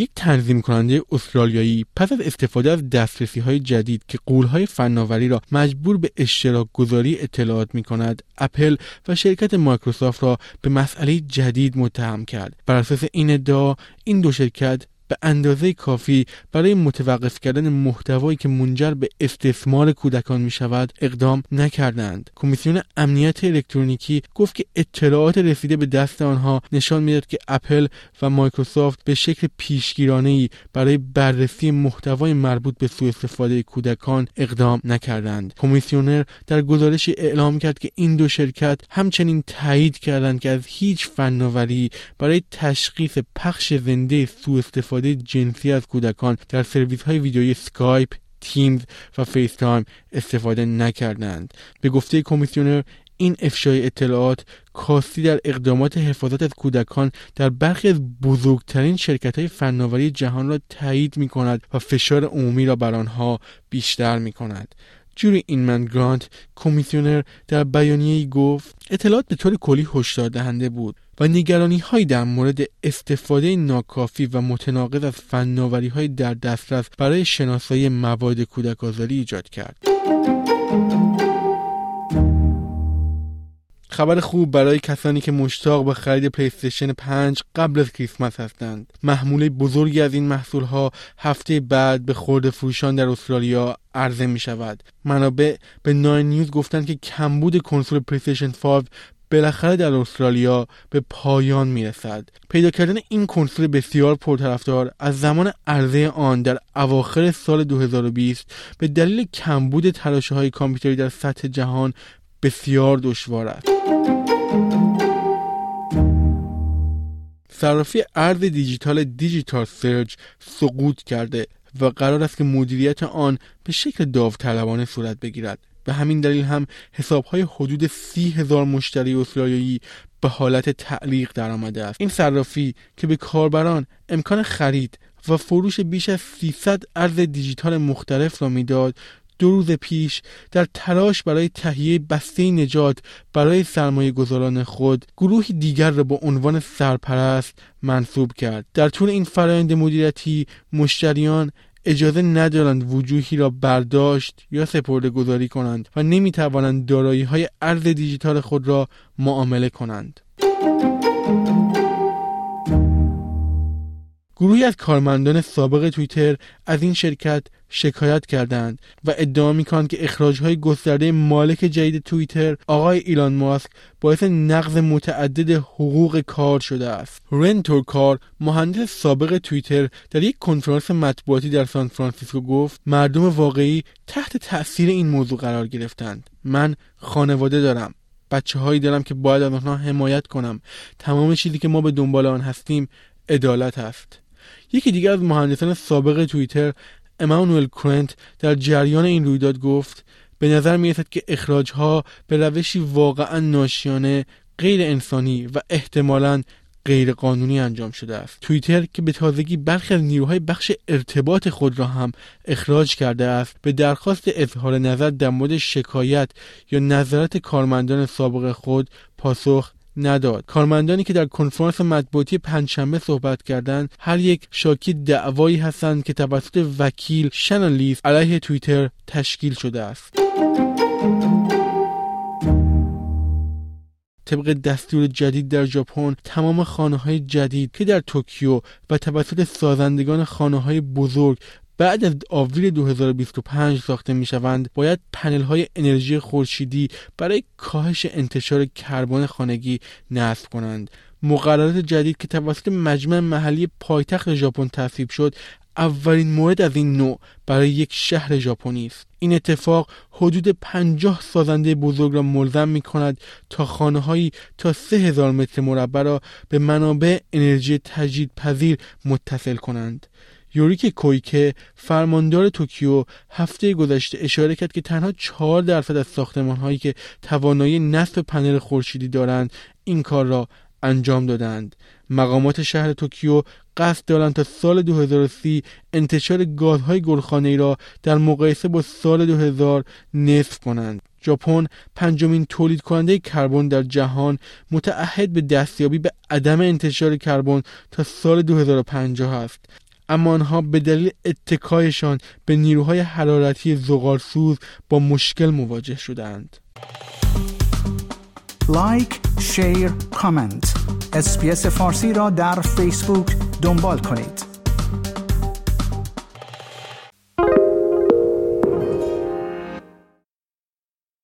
یک تنظیم کننده استرالیایی پس از استفاده از دسترسی های جدید که قول های فناوری را مجبور به اشتراک گذاری اطلاعات می کند اپل و شرکت مایکروسافت را به مسئله جدید متهم کرد. بر اساس این ادعا این دو شرکت به اندازه کافی برای متوقف کردن محتوایی که منجر به استثمار کودکان می شود اقدام نکردند. کمیسیون امنیت الکترونیکی گفت که اطلاعات رسیده به دست آنها نشان می‌داد که اپل و مایکروسافت به شکل پیشگیرانه ای برای بررسی محتوای مربوط به سوء استفاده کودکان اقدام نکردند. کمیسیونر در گزارشی اعلام کرد که این دو شرکت همچنین تایید کردند که از هیچ فناوری برای تشخیص پخش زنده سوء استفاده استفاده جنسی از کودکان در سرویس های ویدیویی سکایپ تیمز و فیس تایم استفاده نکردند به گفته کمیسیونر این افشای اطلاعات کاستی در اقدامات حفاظت از کودکان در برخی از بزرگترین شرکت های فناوری جهان را تایید می کند و فشار عمومی را بر آنها بیشتر می کند. جولی اینمن گرانت کمیسیونر در بیانیه‌ای گفت اطلاعات به طور کلی هشدار دهنده بود و نگرانی های در مورد استفاده ناکافی و متناقض از فناوری های در دسترس برای شناسایی مواد کودک آزاری ایجاد کرد. خبر خوب برای کسانی که مشتاق به خرید پلیستشن 5 قبل از کریسمس هستند. محموله بزرگی از این محصول ها هفته بعد به خورد فروشان در استرالیا عرضه می شود. منابع به ناین نیوز گفتند که کمبود کنسول پلیستشن 5 بالاخره در استرالیا به پایان می‌رسد. پیدا کردن این کنسول بسیار پرطرفدار از زمان عرضه آن در اواخر سال 2020 به دلیل کمبود تراشه های کامپیوتری در سطح جهان بسیار دشوار است. صرافی ارز دیجیتال دیجیتال سرج سقوط کرده. و قرار است که مدیریت آن به شکل داوطلبانه صورت بگیرد. به همین دلیل هم حسابهای حدود سی هزار مشتری استرالیایی به حالت تعلیق درآمده است. این صرافی که به کاربران امکان خرید و فروش بیش از 300 ارز دیجیتال مختلف را می‌داد دو روز پیش در تلاش برای تهیه بسته نجات برای سرمایه گذاران خود گروهی دیگر را با عنوان سرپرست منصوب کرد در طول این فرایند مدیریتی مشتریان اجازه ندارند وجوهی را برداشت یا سپرده گذاری کنند و نمی توانند دارایی های ارز دیجیتال خود را معامله کنند. گروهی از کارمندان سابق توییتر از این شرکت شکایت کردند و ادعا می‌کنند که اخراجهای گسترده مالک جدید توییتر آقای ایلان ماسک باعث نقض متعدد حقوق کار شده است. رنتور کار مهندس سابق توییتر در یک کنفرانس مطبوعاتی در سان فرانسیسکو گفت مردم واقعی تحت تاثیر این موضوع قرار گرفتند. من خانواده دارم بچه هایی دارم که باید از آنها حمایت کنم. تمام چیزی که ما به دنبال آن هستیم عدالت است. یکی دیگر از مهندسان سابق توییتر امانوئل کرنت در جریان این رویداد گفت به نظر می که اخراج ها به روشی واقعا ناشیانه غیر انسانی و احتمالا غیر قانونی انجام شده است. توییتر که به تازگی برخی از نیروهای بخش ارتباط خود را هم اخراج کرده است به درخواست اظهار نظر در مورد شکایت یا نظرات کارمندان سابق خود پاسخ نداد. کارمندانی که در کنفرانس مطبوعاتی پنجشنبه صحبت کردند هر یک شاکی دعوایی هستند که توسط وکیل شنن لیز علیه توییتر تشکیل شده است. طبق دستور جدید در ژاپن تمام خانه های جدید که در توکیو و توسط سازندگان خانه های بزرگ بعد از آوریل 2025 ساخته می شوند باید پنل های انرژی خورشیدی برای کاهش انتشار کربن خانگی نصب کنند. مقررات جدید که توسط مجمع محلی پایتخت ژاپن تصویب شد اولین مورد از این نوع برای یک شهر ژاپنی است. این اتفاق حدود پنجاه سازنده بزرگ را ملزم می کند تا خانه هایی تا سه هزار متر مربع را به منابع انرژی تجدید پذیر متصل کنند. یوریکو کویکه فرماندار توکیو هفته گذشته اشاره کرد که تنها چهار درصد از ساختمان هایی که توانایی نصب پنل خورشیدی دارند این کار را انجام دادند. مقامات شهر توکیو قصد دارند تا سال 2030 انتشار گازهای گلخانه‌ای را در مقایسه با سال 2000 نصف کنند. ژاپن پنجمین تولید کننده کربن در جهان متعهد به دستیابی به عدم انتشار کربن تا سال 2050 است اما آنها به دلیل اتکایشان به نیروهای حرارتی زغالسوز با مشکل مواجه شدند like، share، comment SBS فارسی را در فیسبوک دنبال کنید.